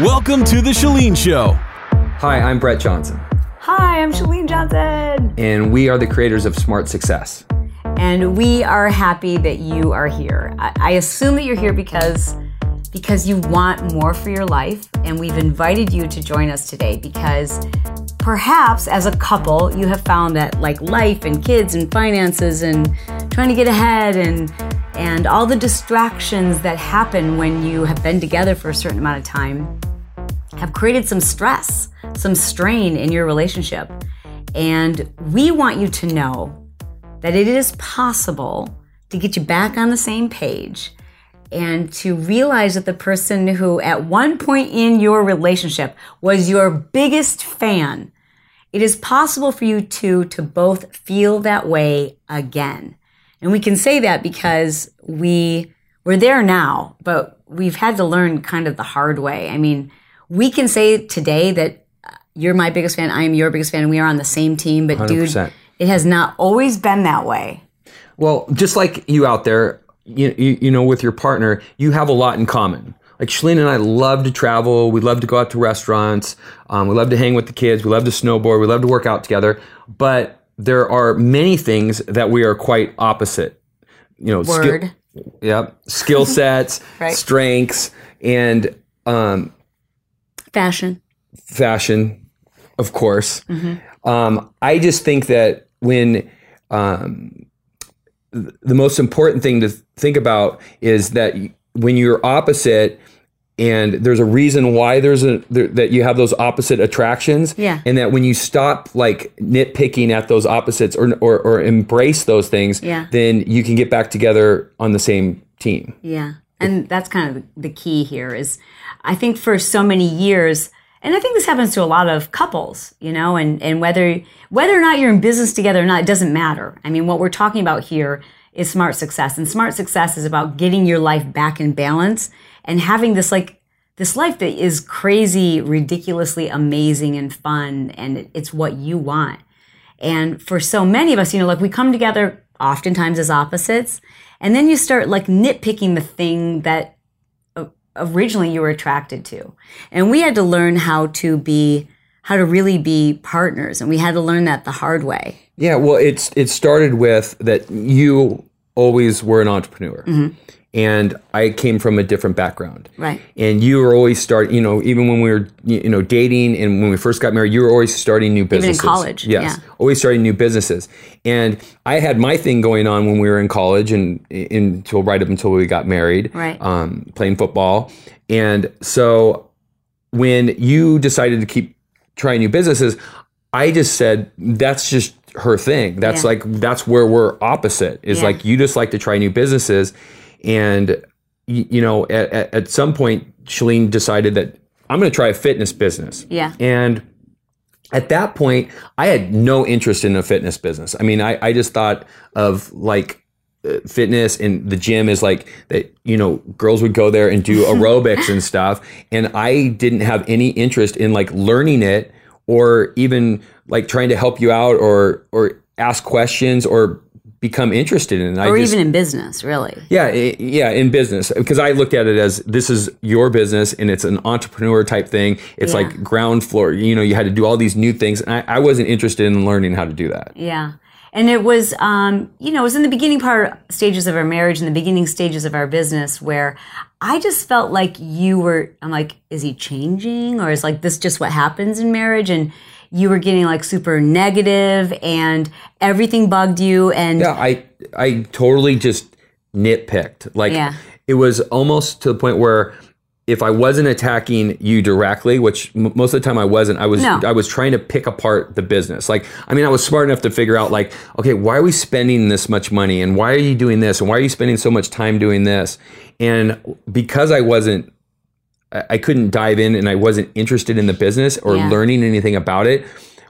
Welcome to The Chalene Show. Hi, I'm Brett Johnson, Hi, I'm Chalene Johnson. and we are the creators of Smart Success. And we are happy that you are here. I, I assume that you're here because because you want more for your life, and we've invited you to join us today because perhaps as a couple you have found that like life and kids and finances and trying to get ahead and and all the distractions that happen when you have been together for a certain amount of time have created some stress, some strain in your relationship. And we want you to know that it is possible to get you back on the same page and to realize that the person who at one point in your relationship was your biggest fan, it is possible for you two to both feel that way again. And we can say that because we we're there now, but we've had to learn kind of the hard way. I mean, we can say today that uh, you're my biggest fan, I am your biggest fan, and we are on the same team, but dude, 100%. it has not always been that way. Well, just like you out there, you, you, you know, with your partner, you have a lot in common. Like Chalene and I love to travel. We love to go out to restaurants. Um, we love to hang with the kids. We love to snowboard. We love to work out together. But there are many things that we are quite opposite. You know, skill- Word. yep, skill sets, Right. strengths, and um, Fashion. fashion, of course. Mm-hmm. Um, I just think that when um, the most important thing to think about is that when you're opposite, and there's a reason why there's a there, that you have those opposite attractions, Yeah. and that when you stop like nitpicking at those opposites or or, or embrace those things, Yeah. then you can get back together on the same team. Yeah. And that's kind of the key here is I think for so many years, and I think this happens to a lot of couples, you know, and, and whether whether or not you're in business together or not, it doesn't matter. I mean, what we're talking about here is smart success. And smart success is about getting your life back in balance and having this like this life that is crazy, ridiculously amazing and fun, and it's what you want. And for so many of us, you know, like we come together oftentimes as opposites, and then you start like nitpicking the thing that originally you were attracted to. And we had to learn how to be, how to really be partners. And we had to learn that the hard way. Yeah, well, it's it started with that you always were an entrepreneur, mm-hmm. And I came from a different background. Right. And you were always starting, you know, even when we were, you know, dating and when we first got married, you were always starting new businesses. Even In college, yes, yeah. always starting new businesses. And I had my thing going on when we were in college and until right up until we got married. Right. Um, playing football, and so when you decided to keep trying new businesses, I just said that's just her thing. That's Yeah. like that's where we're opposite. Is Yeah. like you just like to try new businesses, and you, you know at, at, some point Chalene decided that I'm going to try a fitness business. Yeah. and at that point I had no interest in a fitness business. I mean, I, I just thought of like uh, fitness and the gym is like that you know girls would go there and do aerobics and stuff and i didn't have any interest in like learning it or even like trying to help you out or or ask questions or become interested in I Or just, even in business, really. yeah yeah in business because i looked at it as this is your business and it's an entrepreneur type thing it's Yeah. like ground floor you know you had to do all these new things and I, I wasn't interested in learning how to do that Yeah. And it was, um, you know, it was in the beginning part stages of our marriage and the beginning stages of our business where I just felt like you were, I'm like, is he changing or is like this just what happens in marriage? And you were getting like super negative and everything bugged you. And Yeah, I I totally just nitpicked. Like Yeah. it was almost to the point where if I wasn't attacking you directly, which m- most of the time I wasn't, I was No. I was trying to pick apart the business. Like I mean, I was smart enough to figure out like, okay, why are we spending this much money, and why are you doing this, and why are you spending so much time doing this? And because I wasn't I couldn't dive in and I wasn't interested in the business or Yeah. learning anything about it.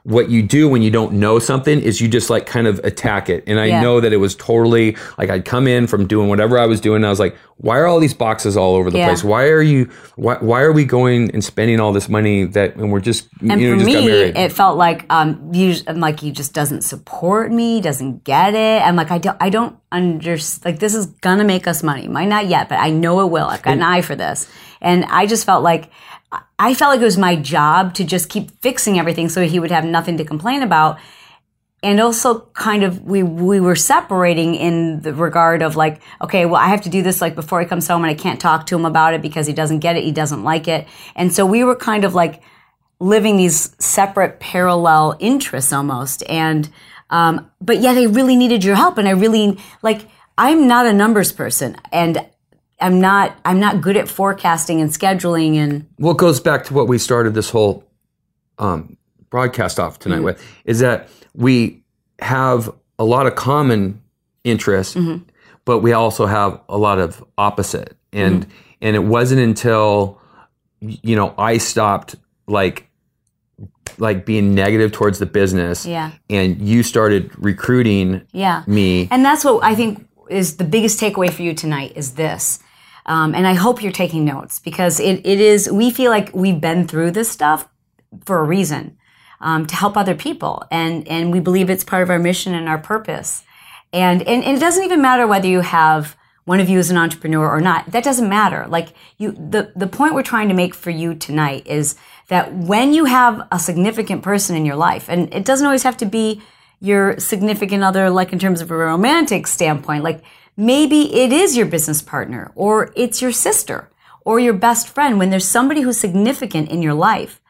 What you do when you don't know something is you just like kind of attack it. And I Yeah. know that it was totally like I'd come in from doing whatever I was doing. And I was like, why are all these boxes all over the Yeah. place? Why are you, why, why are we going and spending all this money that, and we're just, And you know, for me, married? it felt like um, you, I'm like he just doesn't support me, doesn't get it. I'm like I don't, I don't understand. Like this is gonna make us money. Might not yet, but I know it will. I've got an eye for this. And I just felt like I felt like it was my job to just keep fixing everything so he would have nothing to complain about. And also kind of we we were separating in the regard of like, okay, well I have to do this like before he comes home and I can't talk to him about it because he doesn't get it, he doesn't like it. And so we were kind of like living these separate parallel interests almost. And um, but yet I really needed your help and I really like I'm not a numbers person and I'm not I'm not good at forecasting and scheduling and Well, goes back to what we started this whole um, broadcast off tonight mm-hmm. with is that we have a lot of common interests, mm-hmm. but we also have a lot of opposite. And mm-hmm. and it wasn't until you know I stopped like like being negative towards the business Yeah. and you started recruiting yeah. me And that's what I think is the biggest takeaway for you tonight is this. Um, and I hope you're taking notes because it, it is, we feel like we've been through this stuff for a reason um, to help other people. And, and we believe it's part of our mission and our purpose. And, and, and it doesn't even matter whether you have one of you is an entrepreneur or not. That doesn't matter. Like you, the, the point we're trying to make for you tonight is that when you have a significant person in your life, and it doesn't always have to be your significant other, like in terms of a romantic standpoint, like maybe it is your business partner or it's your sister or your best friend. When there's somebody who's significant in your life,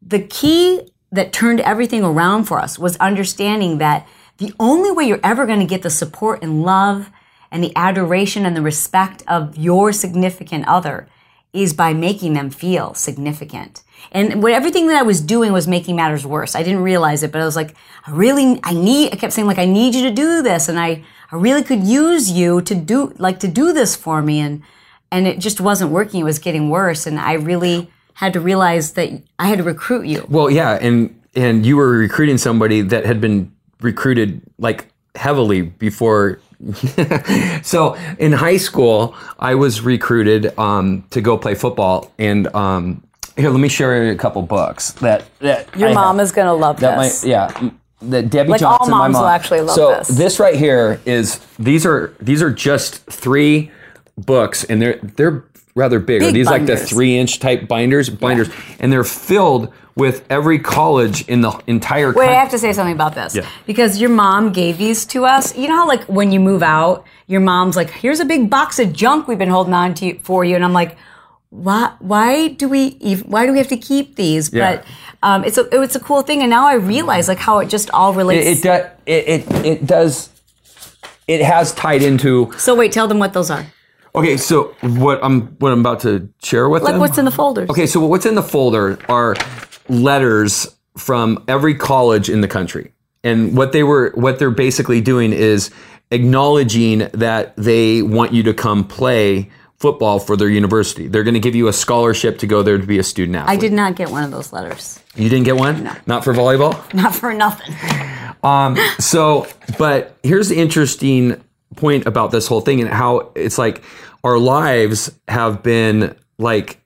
the key that turned everything around for us was understanding that the only way you're ever going to get the support and love and the adoration and the respect of your significant other is by making them feel significant. And what everything that I was doing was making matters worse. I didn't realize it, but I was like, I really, I need, I kept saying like, I need you to do this. And I, I really could use you to do, like to do this for me. And, and it just wasn't working. It was getting worse. And I really had to realize that I had to recruit you. Well, yeah, and and you were recruiting somebody that had been recruited like heavily before. so in high school, I was recruited um, to go play football, and um, here, let me share a couple books that that Your I mom have. is going to love That my yeah, m- that Debbie Like, all Johnson, my moms will actually love so this. right here is these are these are just three books, and they're they're rather big. Are these like the three inch type binders? Binders, and they're filled with every college in the entire. Wait, I have to say something about this. Yeah. Because your mom gave these to us. You know how, like, when you move out, your mom's like, here's a big box of junk we've been holding on to for you. And I'm like, why, why do we, ev- why do we have to keep these? Yeah. But, um, it's a, it's a cool thing. And now I realize, like, how it just all relates. It, it, do, it, it it does. It has tied into. so wait, tell them what those are. Okay, so what I'm what I'm about to share with Like, them. what's in the folders? Okay, so what's in the folder are letters from every college in the country. And what they were what they're basically doing is acknowledging that they want you to come play football for their university. They're going to give you a scholarship to go there to be a student athlete. I did not get one of those letters. You didn't get one? No. Not for volleyball? Not for nothing. Um, So, but here's the interesting point about this whole thing and how it's like our lives have been like,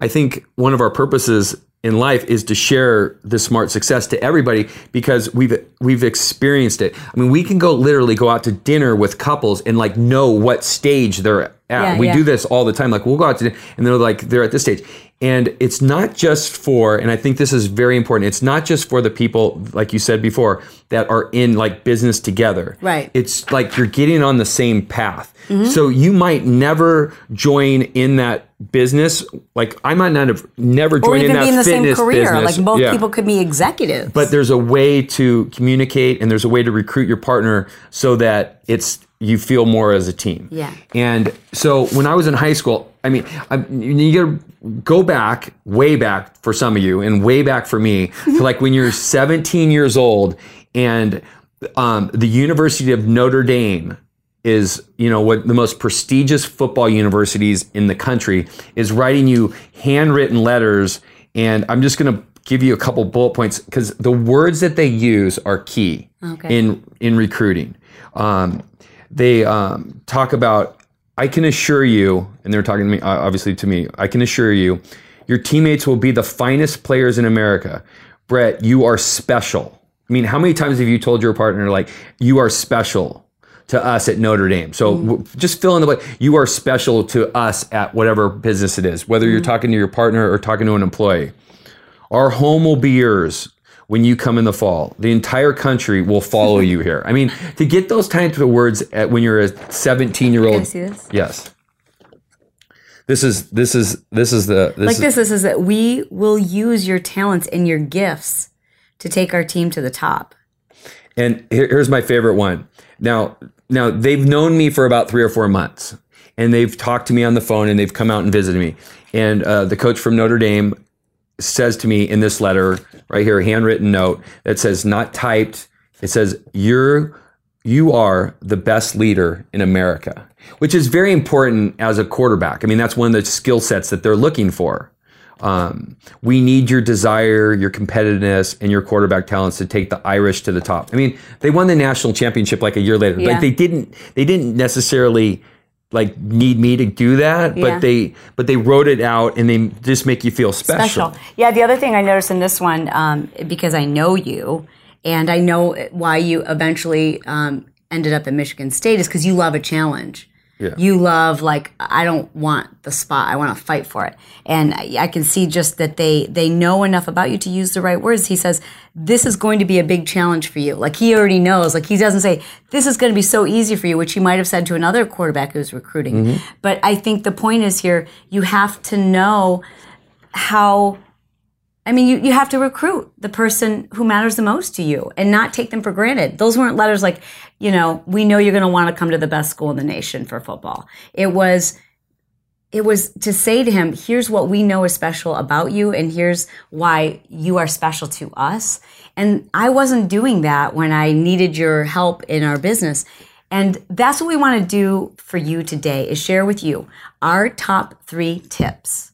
I think one of our purposes in life is to share this smart success to everybody because we've we've experienced it. I mean, we can go literally go out to dinner with couples and like know what stage they're at. Yeah, we yeah. do this all the time. Like we'll go out to dinner and they're like they're at this stage. And it's not just for, and I think this is very important. It's not just for the people, like you said before, that are in like business together. Right. It's like you're getting on the same path. Mm-hmm. So you might never join in that business. Like I might not have never joined in even that be in the same career. business. Like, both Yeah. people could be executives. But there's a way to communicate and there's a way to recruit your partner so that it's you feel more as a team. Yeah. And so when I was in high school, I mean, I, you to go back, way back for some of you, and way back for me to like when you're 17 years old, and um, the University of Notre Dame is you know what the most prestigious football universities in the country is writing you handwritten letters and i'm just going to give you a couple bullet points because the words that they use are key Okay. in in recruiting um, they um, talk about i can assure you and they're talking to me obviously to me i can assure you your teammates will be the finest players in america brett you are special i mean how many times have you told your partner like you are special to us at Notre Dame. So mm. w- just fill in the blank. You are special to us at whatever business it is, whether you're mm. talking to your partner or talking to an employee. Our home will be yours when you come in the fall. The entire country will follow you here. I mean, to get those types of words at, when you're a 17 year Can I old. see this? Yes. This is this is this is the this Like is, this, this is that we will use your talents and your gifts to take our team to the top. And here, here's my favorite one. Now, now they've known me for about three or four months, and they've talked to me on the phone, and they've come out and visited me. And uh, the coach from Notre Dame says to me in this letter right here, a handwritten note that says, not typed. It says, "You're you are the best leader in America," which is very important as a quarterback. I mean, that's one of the skill sets that they're looking for. Um, we need your desire, your competitiveness, and your quarterback talents to take the Irish to the top. I mean, they won the national championship like a year later. Yeah. Like they didn't, they didn't necessarily like need me to do that, Yeah. but they, but they wrote it out and they just make you feel special. special. Yeah, the other thing I noticed in this one, um, because I know you and I know why you eventually um, ended up at Michigan State is because you love a challenge. Yeah. You love like I don't want the spot. I want to fight for it, and I, I can see just that they they know enough about you to use the right words. He says this is going to be a big challenge for you. Like he already knows. Like he doesn't say this is going to be so easy for you, which he might have said to another quarterback who's recruiting. Mm-hmm. But I think the point is here you have to know how I mean, you, you have to recruit the person who matters the most to you and not take them for granted. Those weren't letters like, you know, we know you're going to want to come to the best school in the nation for football. It was, it was to say to him, here's what we know is special about you and here's why you are special to us. And I wasn't doing that when I needed your help in our business. And that's what we want to do for you today is share with you our top three tips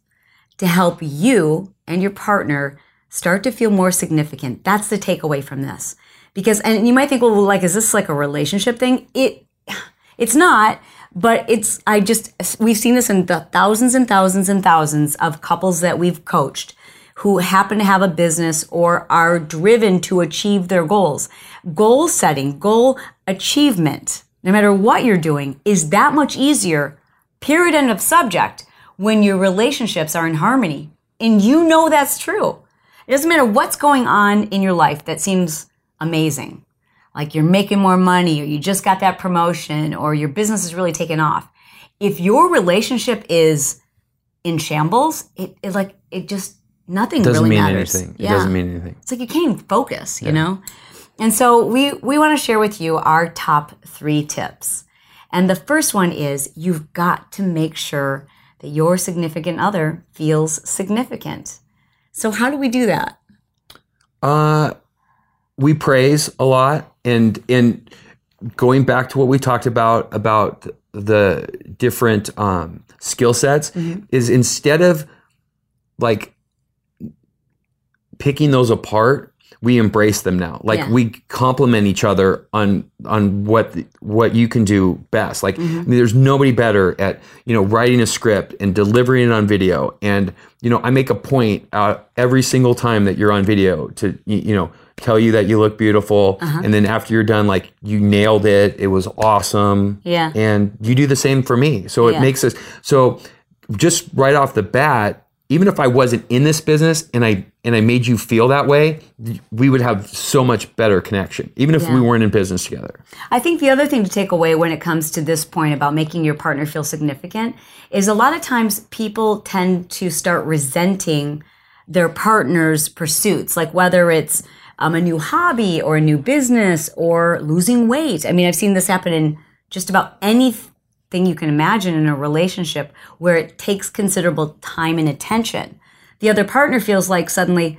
to help you and your partner start to feel more significant. That's the takeaway from this. Because, and you might think, well, like, is this like a relationship thing? It, it's not, but it's, I just, we've seen this in the thousands and thousands and thousands of couples that we've coached who happen to have a business or are driven to achieve their goals. Goal setting, goal achievement, no matter what you're doing, is that much easier, period, end of subject, when your relationships are in harmony. And you know that's true. It doesn't matter what's going on in your life that seems amazing. Like you're making more money or you just got that promotion or your business is really taking off. If your relationship is in shambles, it, it like it just nothing Doesn't really mean matters. anything. It doesn't mean anything. It's like you can't even focus, you know? And so we, we want to share with you our top three tips. And the first one is you've got to make sure that your significant other feels significant. So how do we do that? Uh, we praise a lot, and and going back to what we talked about about the different um, skill sets is instead of like picking those apart, we embrace them now. Like Yeah. we complement each other on on what the, what you can do best. Like I mean, there's nobody better at you know writing a script and delivering it on video. And you know I make a point uh, every single time that you're on video to you, know tell you that you look beautiful, and then after you're done, like you nailed it. It was awesome. Yeah. And you do the same for me. So Yeah. it makes us so just right off the bat, even if I wasn't in this business and I and I made you feel that way, we would have so much better connection, even if we weren't in business together. I think the other thing to take away when it comes to this point about making your partner feel significant is a lot of times people tend to start resenting their partner's pursuits, like whether it's um, a new hobby or a new business or losing weight. I mean, I've seen this happen in just about anything you can imagine in a relationship where it takes considerable time and attention. The other partner feels like suddenly,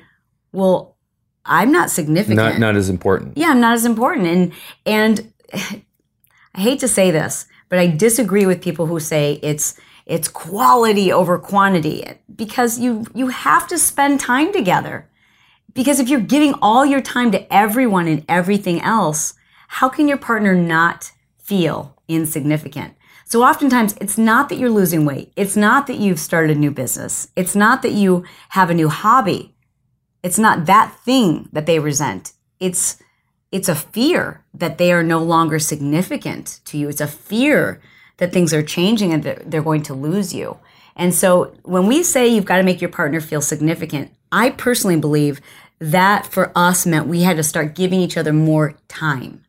well, I'm not significant Not not as important. yeah, I'm not as important. And and I hate to say this, but I disagree with people who say it's it's quality over quantity because you you have to spend time together. Because if you're giving all your time to everyone and everything else, how can your partner not feel insignificant? So oftentimes it's not that you're losing weight. It's not that you've started a new business. It's not that you have a new hobby. It's not that thing that they resent. It's it's a fear that they are no longer significant to you. It's a fear that things are changing and that they're going to lose you. And so when we say you've got to make your partner feel significant, I personally believe that for us meant we had to start giving each other more time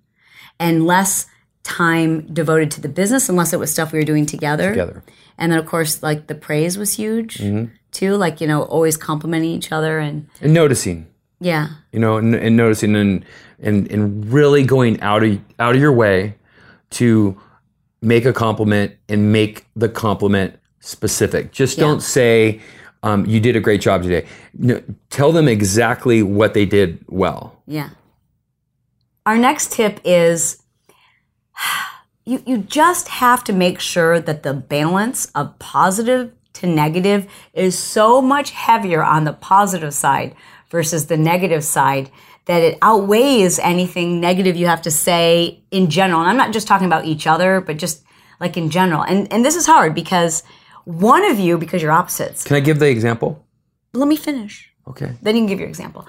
and less time devoted to the business unless it was stuff we were doing together. Together. And then of course like the praise was huge too, like, you know, always complimenting each other and And noticing. yeah. you know, and, and noticing and, and and really going out of out of your way to make a compliment and make the compliment specific. Just don't say um, you did a great job today. No, tell them exactly what they did well. Yeah. Our next tip is you, you just have to make sure that the balance of positive to negative is so much heavier on the positive side versus the negative side that it outweighs anything negative you have to say in general. And I'm not just talking about each other, but just like in general. And and this is hard because one of you, because you're opposites. Can I give the example? Let me finish. Okay. Then you can give your example.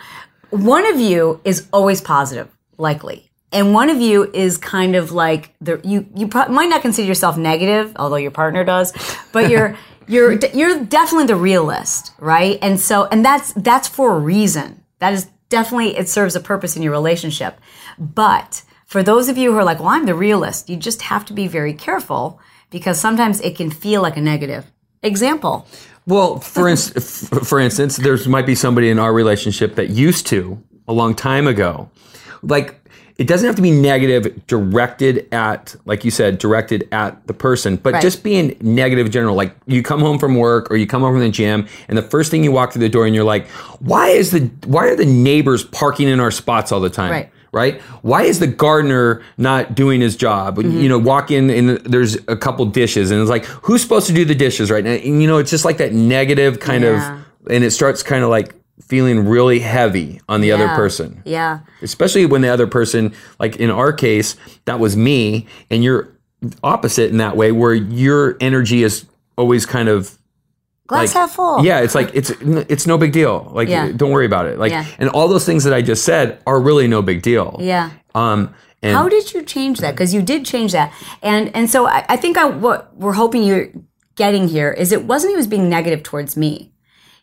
One of you is always positive, likely. And one of you is kind of like the you you pro- might not consider yourself negative, although your partner does, but you're you're you're definitely the realist, right? And so and that's that's for a reason. That is definitely it serves a purpose in your relationship. But for those of you who are like, "Well, I'm the realist." You just have to be very careful because sometimes it can feel like a negative. Example. Well, for instance, for instance, there might be somebody in our relationship that used to a long time ago, like it doesn't have to be negative directed at, like you said, directed at the person, but Right. just being negative in general. Like you come home from work or you come home from the gym, and the first thing you walk through the door and you're like, "Why is the why are the neighbors parking in our spots all the time?" Right. right? Why is the gardener not doing his job? Mm-hmm. You know, walk in and there's a couple dishes, and it's like, who's supposed to do the dishes right now? And you know, it's just like that negative kind Yeah. of, and it starts kind of like feeling really heavy on the other person, Yeah. especially when the other person, like in our case, that was me, and you're opposite in that way, where your energy is always kind of Glass like, half full. Yeah, it's like it's it's no big deal. Like Yeah. don't worry about it. Like Yeah. and all those things that I just said are really no big deal. Yeah. Um and How did you change that? Because you did change that, and and so I, I think I, what we're hoping you're getting here is it wasn't he was being negative towards me.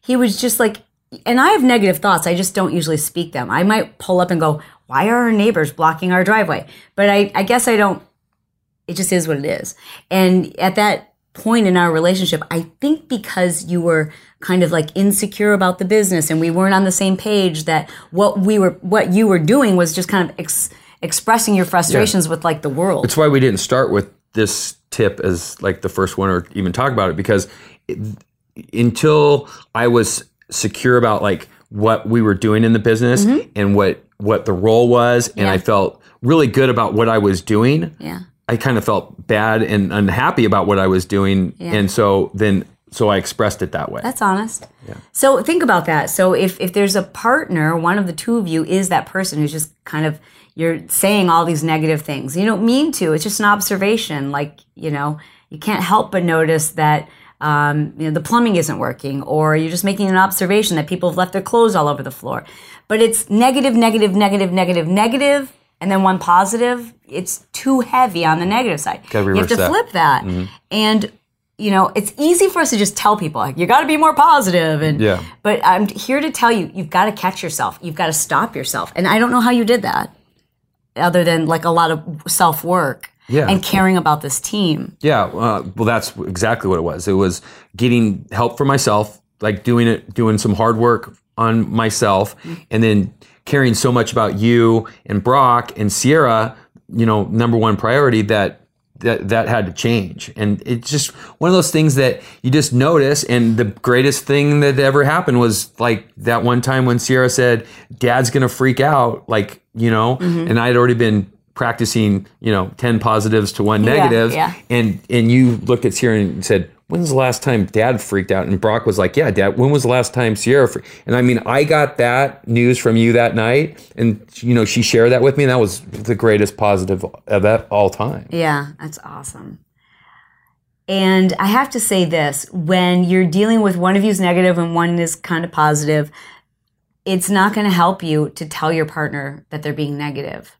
He was just like, and I have negative thoughts. I just don't usually speak them. I might pull up and go, "Why are our neighbors blocking our driveway?" But I, I guess I don't. It just is what it is. And at that point in our relationship, I think because you were kind of like insecure about the business and we weren't on the same page that what we were what you were doing was just kind of ex- expressing your frustrations with like the world. It's why we didn't start with this tip as like the first one or even talk about it because it, until I was secure about like what we were doing in the business and what what the role was and Mm-hmm. Yeah. I felt really good about what I was doing. yeah. I kind of felt bad and unhappy about what I was doing and so then so I expressed it that way. That's honest. Yeah. So think about that. So if if there's a partner, one of the two of you is that person who's just kind of you're saying all these negative things. You don't mean to. It's just an observation. Like you know, you can't help but notice that um, you know the plumbing isn't working, or you're just making an observation that people have left their clothes all over the floor. But it's negative, negative, negative, negative, negative, and then one positive. It's too heavy on the negative side. You have to that. flip that, and you know, it's easy for us to just tell people like, you got to be more positive and Yeah. but I'm here to tell you you've got to catch yourself. You've got to stop yourself. And I don't know how you did that other than like a lot of self-work Yeah. and caring about this team. Yeah, uh, well, that's exactly what it was. It was getting help for myself, like doing it, doing some hard work on myself, and then caring so much about you and Brock and Sierra. You know, number one priority that that that had to change, and it's just one of those things that you just notice. And the greatest thing that ever happened was like that one time when Sierra said, "Dad's gonna freak out," like you know, and I had already been practicing, you know, 10 positives to one negative. yeah. And and you looked at Sierra and said, When's the last time dad freaked out? And Brock was like, Yeah, dad, when was the last time Sierra freaked? And I mean, I got that news from you that night. And, you know, she shared that with me. And that was the greatest positive of that all time. Yeah, that's awesome. And I have to say this when you're dealing with one of you's negative and one is kind of positive, it's not going to help you to tell your partner that they're being negative.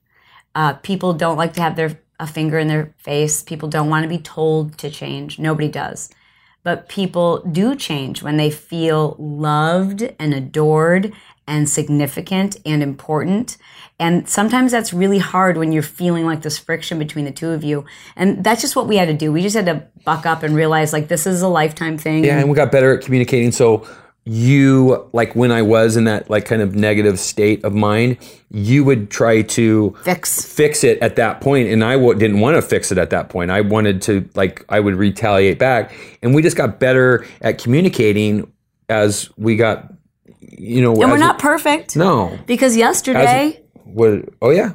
Uh, people don't like to have their a finger in their face. People don't want to be told to change. Nobody does. But people do change when they feel loved and adored and significant and important. And sometimes that's really hard when you're feeling like this friction between the two of you. And that's just what we had to do. We just had to buck up and realize like this is a lifetime thing. Yeah, and we got better at communicating. So you like when I was in that like kind of negative state of mind, you would try to Fix. fix it at that point, and I w- didn't want to fix it at that point. I wanted to like I would retaliate back, and we just got better at communicating as we got, you know. And we're not perfect. No. Because yesterday, What? Oh yeah,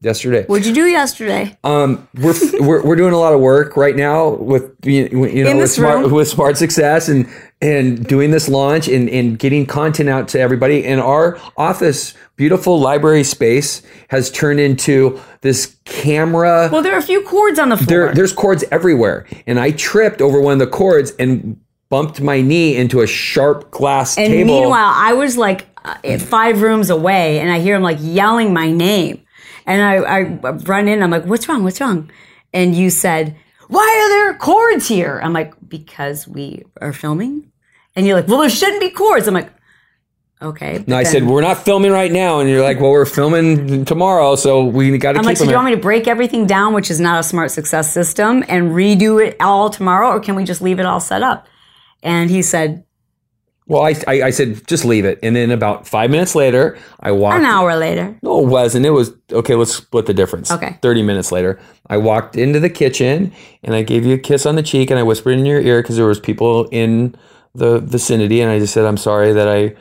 yesterday. what'd you do yesterday? Um, we're, we're we're doing a lot of work right now with you know with smart with smart success and and doing this launch and and getting content out to everybody. And our office, beautiful library space, has turned into this camera. Well, there are a few cords on the floor. there, there's cords everywhere, and I tripped over one of the cords and bumped my knee into a sharp glass and table. meanwhile, I was like uh, five rooms away, and I hear him like yelling my name, and I, I run in. I'm like, "What's wrong? What's wrong?" And you said, "Why are there cords here?" I'm like, "Because we are filming." And you're like, "Well, there shouldn't be cords." I'm like, "Okay." and I said, "We're not filming right now," and you're like, "Well, we're filming tomorrow, so we got to I'm keep like, so them." do you want me to break everything down, which is not a smart success system, and redo it all tomorrow, or can we just leave it all set up? And he said, Well, I, I, I said just leave it, and then about five minutes later, I walked. an hour later. No, it wasn't. It was okay. Let's split the difference. Okay. Thirty minutes later, I walked into the kitchen and I gave you a kiss on the cheek and I whispered in your ear because there was people in the vicinity and I just said I'm sorry that I,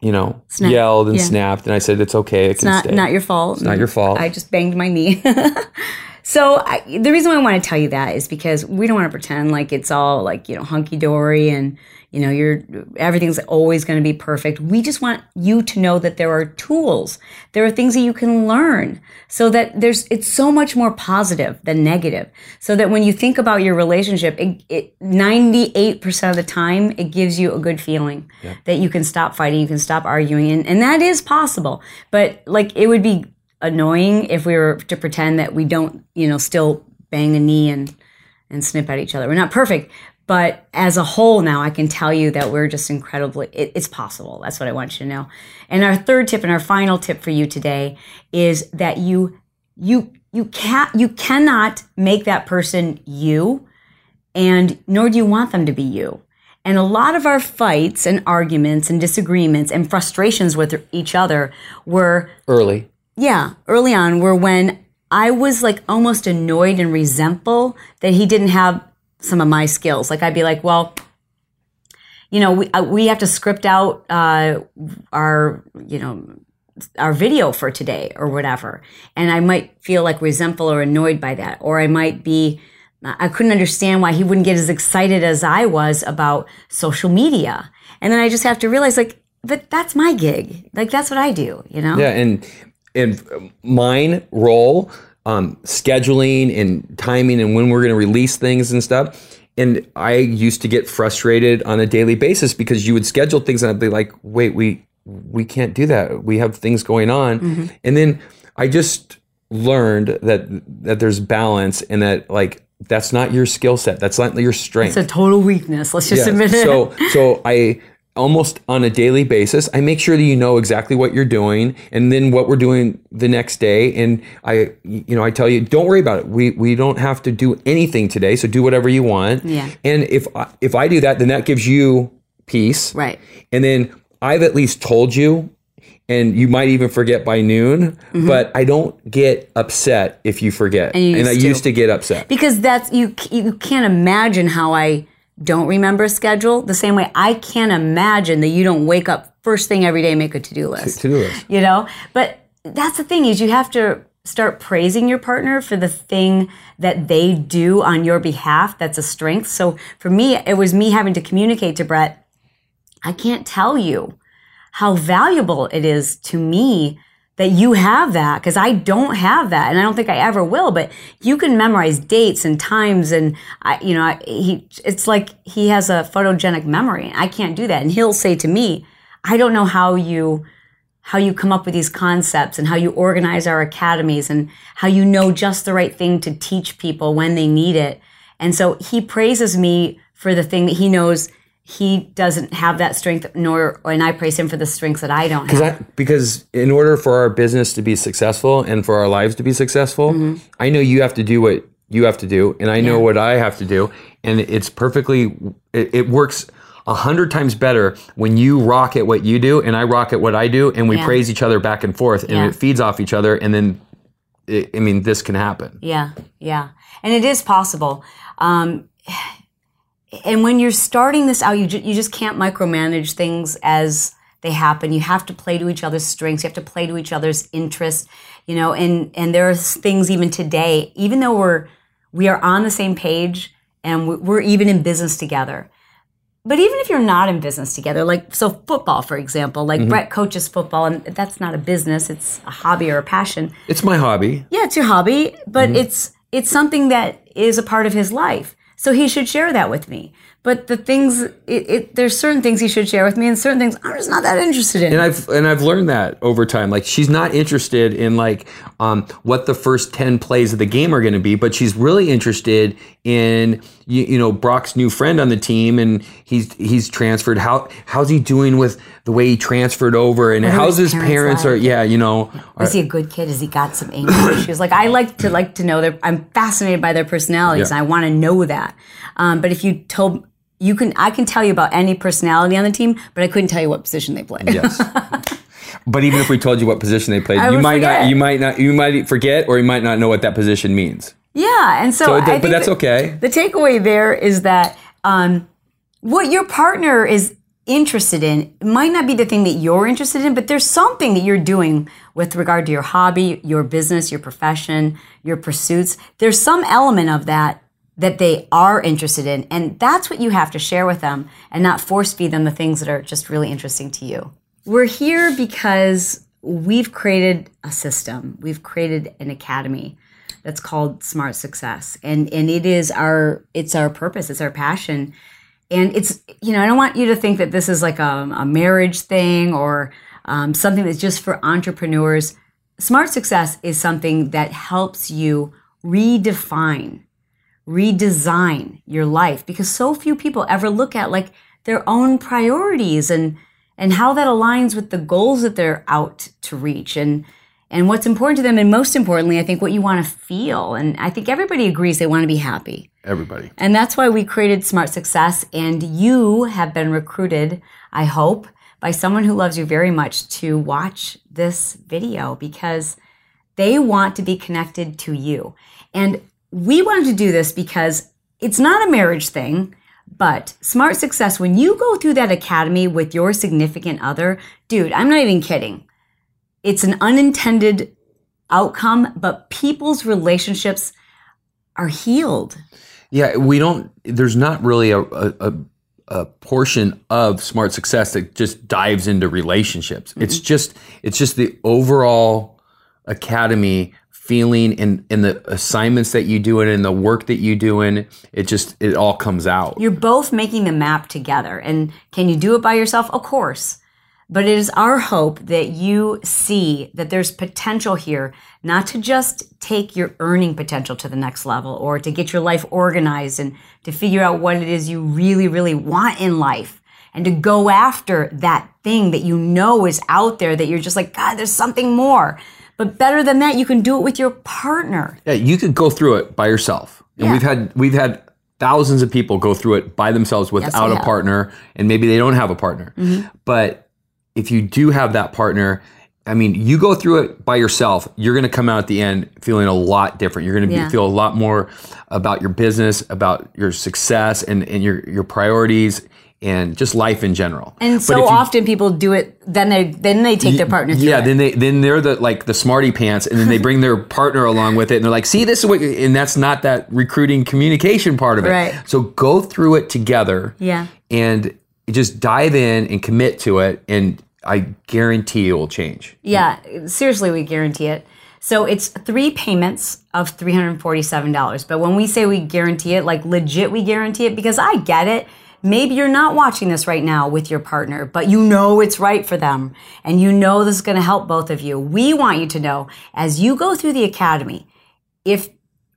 you know, Snap- yelled and yeah. snapped and I said it's okay. It It's can not stay. not your fault. It's not your fault. I just banged my knee. so I, the reason why I want to tell you that is because we don't want to pretend like it's all like you know hunky dory and you know you're everything's always going to be perfect. We just want you to know that there are tools, there are things that you can learn, so that there's it's so much more positive than negative. So that when you think about your relationship, it ninety eight percent of the time it gives you a good feeling that you can stop fighting, you can stop arguing, and, and that is possible. But like it would be annoying if we were to pretend that we don't, you know, still bang a knee and and snip at each other. We're not perfect, but as a whole now, I can tell you that we're just incredibly. It, it's possible. That's what I want you to know. And our third tip and our final tip for you today is that you you you can't you cannot make that person you, and nor do you want them to be you. And a lot of our fights and arguments and disagreements and frustrations with each other were early. Yeah, early on were when I was like almost annoyed and resentful that he didn't have some of my skills. Like I'd be like, well, you know, we uh, we have to script out uh, our you know our video for today or whatever, and I might feel like resentful or annoyed by that, or I might be. I couldn't understand why he wouldn't get as excited as I was about social media. And then I just have to realize like, but that's my gig. Like that's what I do, you know? Yeah, and and mine role, um, scheduling and timing and when we're going to release things and stuff. And I used to get frustrated on a daily basis because you would schedule things and I'd be like, "Wait, we we can't do that. We have things going on." And then I just learned that that there's balance and that like that's not your skill set. That's not your strength. It's a total weakness. Let's just Yeah. admit it. So so I almost on a daily basis, I make sure that you know exactly what you're doing and then what we're doing the next day. And I you know, I tell you, don't worry about it. We we don't have to do anything today. So do whatever you want. Yeah. And if I, if I do that, then that gives you peace. right. And then I've at least told you and you might even forget by noon, but I don't get upset if you forget. Mm-hmm. you I to. used to get upset. Because that's you you can't imagine how I don't remember a schedule the same way I can't imagine that you don't wake up first thing every day and make a to-do list. To-do list. You know? But that's the thing is you have to start praising your partner for the thing that they do on your behalf that's a strength. So for me it was me having to communicate to Brett I can't tell you how valuable it is to me that you have that because I don't have that and I don't think I ever will but you can memorize dates and times and I you know I, he it's like he has a photogenic memory I can't do that and he'll say to me I don't know how you how you come up with these concepts and how you organize our academies and how you know just the right thing to teach people when they need it. And so he praises me for the thing that he knows he doesn't have that strength nor and I praise him for the strengths that I don't have. I, because in order for our business to be successful and for our lives to be successful, Mm-hmm. I know you have to do what you have to do, and I know what I have to do, and it's perfectly. It, it works a hundred times better when you rock at what you do and I rock at what I do, and we Yeah. praise each other back and forth, and Yeah. it feeds off each other, and then. It, I mean, this can happen. Yeah, yeah. And it is possible. Um, and when you're starting this out, you, ju- you just can't micromanage things as they happen. You have to play to each other's strengths. You have to play to each other's interests, you know, and, and there are things even today, even though we're, we are on the same page and we- we're even in business together. But even if you're not in business together, like so football, for example, like mm-hmm. Brett coaches football and that's not a business, it's a hobby or a passion It's my hobby. yeah, it's your hobby, but mm-hmm. it's it's something that is a part of his life. So he should share that with me. But the things, it, it, there's certain things he should share with me, and certain things I'm just not that interested in. and I've and I've learned that over time. Like she's not interested in like um, what the first ten plays of the game are going to be, but she's really interested in you, you know Brock's new friend on the team, and he's he's transferred. How how's he doing with the way he transferred over, and how's his parents parents are yeah you know are- is he a good kid? Has he got some anger issues? Like I like to like to know their. I'm fascinated by their personalities, Yeah. and I want to know that. Um, but if you told you can, I can tell you about any personality on the team, but I couldn't tell you what position they play. yes. But even if we told you what position they played, I you might forget. not, you might not, you might forget, or you might not know what that position means. Yeah, and so, So, I it- think but that's that- okay. The takeaway there is that um, what your partner is interested in might not be the thing that you're interested in, but there's something that you're doing with regard to your hobby, your business, your profession, your pursuits. There's some element of that that they are interested in, and that's what you have to share with them and not force feed them the things that are just really interesting to you. We're here because we've created a system. We've created an academy that's called Smart Success, and and it is our it's our purpose, it's our passion, and it's you know I don't want you to think that this is like a, a marriage thing or um, something that's just for entrepreneurs. Smart Success is something that helps you redefine redesign your life because so few people ever look at like their own priorities and and how that aligns with the goals that they're out to reach and and what's important to them and most importantly i think what you want to feel and i think everybody agrees they want to be happy Everybody. and that's why we created Smart Success. And you have been recruited, I hope, by someone who loves you very much to watch this video because they want to be connected to you. And we wanted to do this because it's not a marriage thing, but Smart Success, when you go through that academy with your significant other, dude, I'm not even kidding. It's an unintended outcome, but people's relationships are healed. Yeah, we don't. There's not really a, a, a, portion of smart success that just dives into relationships. It's mm-hmm. just it's just the overall academy feeling and and the assignments that you do and the work that you do in. It just it all comes out. You're both making the map together. And can you do it by yourself? Of course. But it is our hope that you see that there's potential here, not to just take your earning potential to the next level or to get your life organized and to figure out what it is you really, really want in life and to go after that thing that you know is out there that you're just like, God, there's something more. But better than that, you can do it with your partner. Yeah, you could go through it by yourself. And Yeah. we've had we've had thousands of people go through it by themselves without we a. Mm-hmm. partner and maybe they don't have a partner. But if you do have that partner, I mean, you go through it by yourself, you're going to come out at the end feeling a lot different. You're going to Yeah. feel a lot more about your business, about your success and, and your your priorities and just life in general. And so you- often people do it, then they then they take their partner yeah, it. then they then they're the like the smarty pants, and then they bring their partner along with it, and they're like, "See, this is what," and that's not that recruiting communication part of it. Right. So go through it together. Yeah. and just dive in and commit to it, and I guarantee it will change. Yeah, seriously, we guarantee it. So it's three payments of $347. But when we say we guarantee it, like legit, we guarantee it because I get it. Maybe you're not watching this right now with your partner, but you know it's right for them and you know this is going to help both of you. We want you to know as you go through the academy, if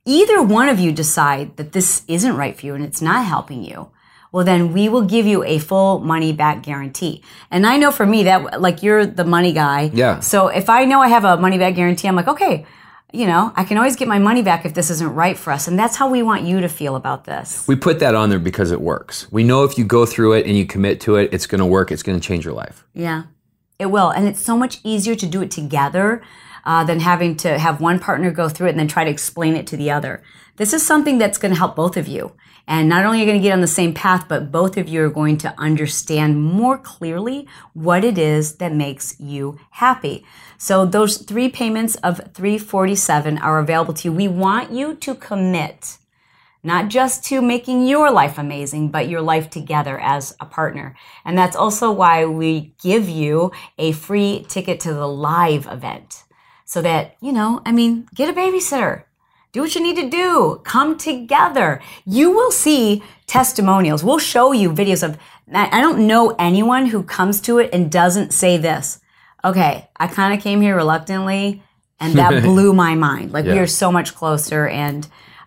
either one of you decide that this isn't right for you and it's not helping you, well, then we will give you a full money back guarantee. And I know for me that, like, you're the money guy. Yeah. So if I know I have a money back guarantee, I'm like, okay, you know, I can always get my money back if this isn't right for us. And that's how we want you to feel about this. We put that on there because it works. We know if you go through it and you commit to it, it's going to work. It's going to change your life. Yeah, it will. And it's so much easier to do it together uh, than having to have one partner go through it and then try to explain it to the other. This is something that's going to help both of you. And not only are you going to get on the same path, but both of you are going to understand more clearly what it is that makes you happy. So those three payments of 347 are available to you. We want you to commit not just to making your life amazing, but your life together as a partner. And that's also why we give you a free ticket to the live event so that, you know, I mean, get a babysitter. Do what you need to do. Come together. You will see testimonials. We'll show you videos of, I don't know anyone who comes to it and doesn't say this. Okay, I kind of came here reluctantly and that blew my mind. Like we are so much closer. And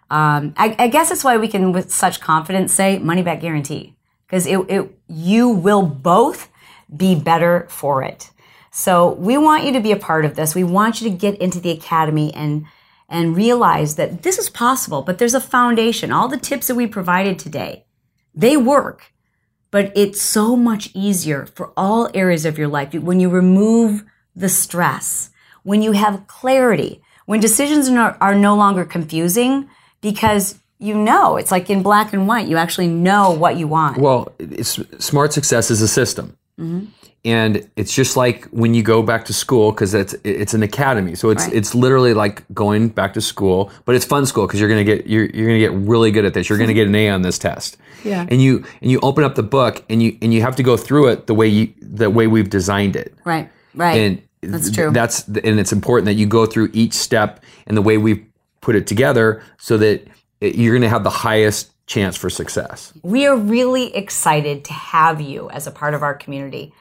um, I, I guess that's why we can, with such confidence, say money back guarantee because it, it, you will both be better for it. So we want you to be a part of this. We want you to get into the academy and and realize that this is possible, but there's a foundation. All the tips that we provided today, they work, but it's so much easier for all areas of your life when you remove the stress, when you have clarity, when decisions are, no longer confusing because you know it's like in black and white. You actually know what you want. Well, it's, smart success is a system. Mm-hmm. And it's just like when you go back to school because it's it's an academy, so it's Right. it's literally like going back to school, but it's fun school because you're gonna get you're, you're gonna get really good at this. You're gonna get an A on this test. Yeah. And you and you open up the book and you and you have to go through it the way you the way we've designed it. right, right. And That's true. That's and it's important that you go through each step and the way we put it together so that it, you're going to have the highest chance for success. We are really excited to have you as a part of our community.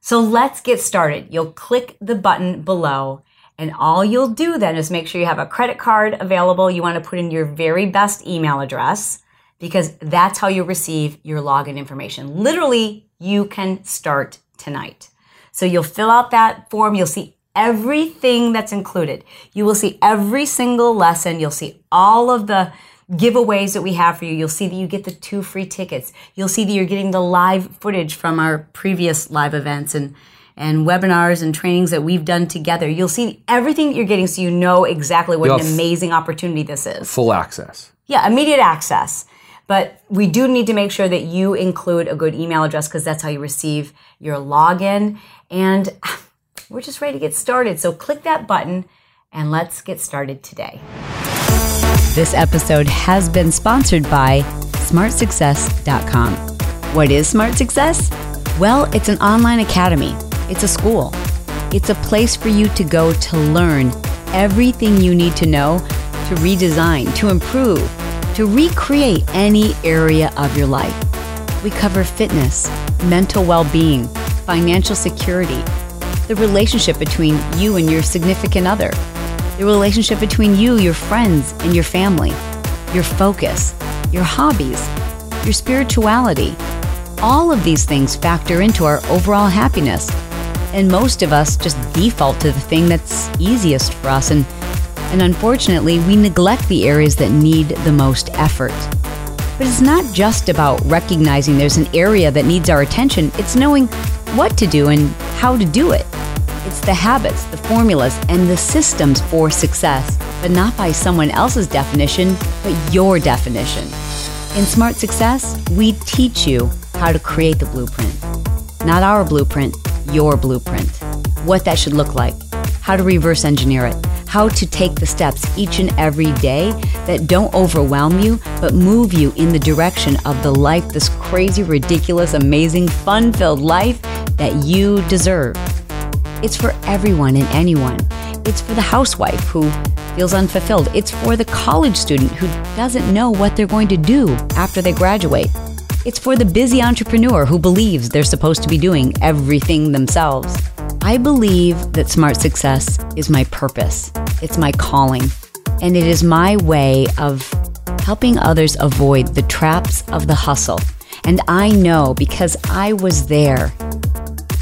So let's get started. You'll click the button below, and all you'll do then is make sure you have a credit card available. You want to put in your very best email address because that's how you receive your login information. Literally, you can start tonight. So you'll fill out that form. You'll see everything that's included. You will see every single lesson. You'll see all of the giveaways that we have for you. You'll see that you get the two free tickets. You'll see that you're getting the live footage from our previous live events and and webinars and trainings that we've done together. You'll see everything that you're getting so you know exactly what an amazing opportunity this is. Full access. Yeah, immediate access. But we do need to make sure that you include a good email address because that's how you receive your login. And we're just ready to get started. So click that button and let's get started today. This episode has been sponsored by smartsuccess.com. What is Smart Success? Well, it's an online academy, it's a school, it's a place for you to go to learn everything you need to know to redesign, to improve, to recreate any area of your life. We cover fitness, mental well being, financial security, the relationship between you and your significant other, the relationship between you, your friends, and your family, your focus, your hobbies, your spirituality. All of these things factor into our overall happiness. And most of us just default to the thing that's easiest for us. And, and unfortunately, we neglect the areas that need the most effort. But it's not just about recognizing there's an area that needs our attention, it's knowing what to do and how to do it. It's the habits, the formulas, and the systems for success, but not by someone else's definition, but your definition. In Smart Success, we teach you how to create the blueprint. Not our blueprint, your blueprint. What that should look like, how to reverse engineer it, how to take the steps each and every day that don't overwhelm you, but move you in the direction of the life, this crazy, ridiculous, amazing, fun filled life that you deserve. It's for everyone and anyone. It's for the housewife who feels unfulfilled. It's for the college student who doesn't know what they're going to do after they graduate. It's for the busy entrepreneur who believes they're supposed to be doing everything themselves. I believe that smart success is my purpose, it's my calling, and it is my way of helping others avoid the traps of the hustle. And I know because I was there.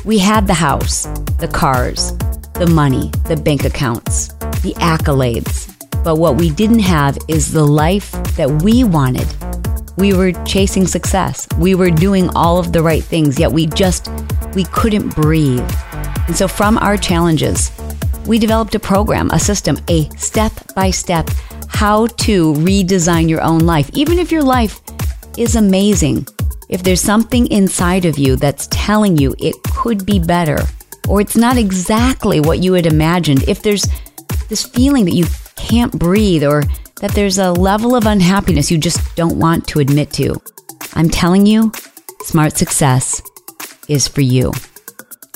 We had the house, the cars, the money, the bank accounts, the accolades. But what we didn't have is the life that we wanted we were chasing success. We were doing all of the right things, yet we just we couldn't breathe. And so from our challenges, we developed a program, a system, a step-by-step how to redesign your own life. Even if your life is amazing, if there's something inside of you that's telling you it could be better or it's not exactly what you had imagined, if there's this feeling that you can't breathe or that there's a level of unhappiness you just don't want to admit to. I'm telling you, smart success is for you.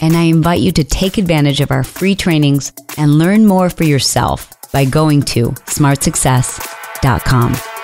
And I invite you to take advantage of our free trainings and learn more for yourself by going to smartsuccess.com.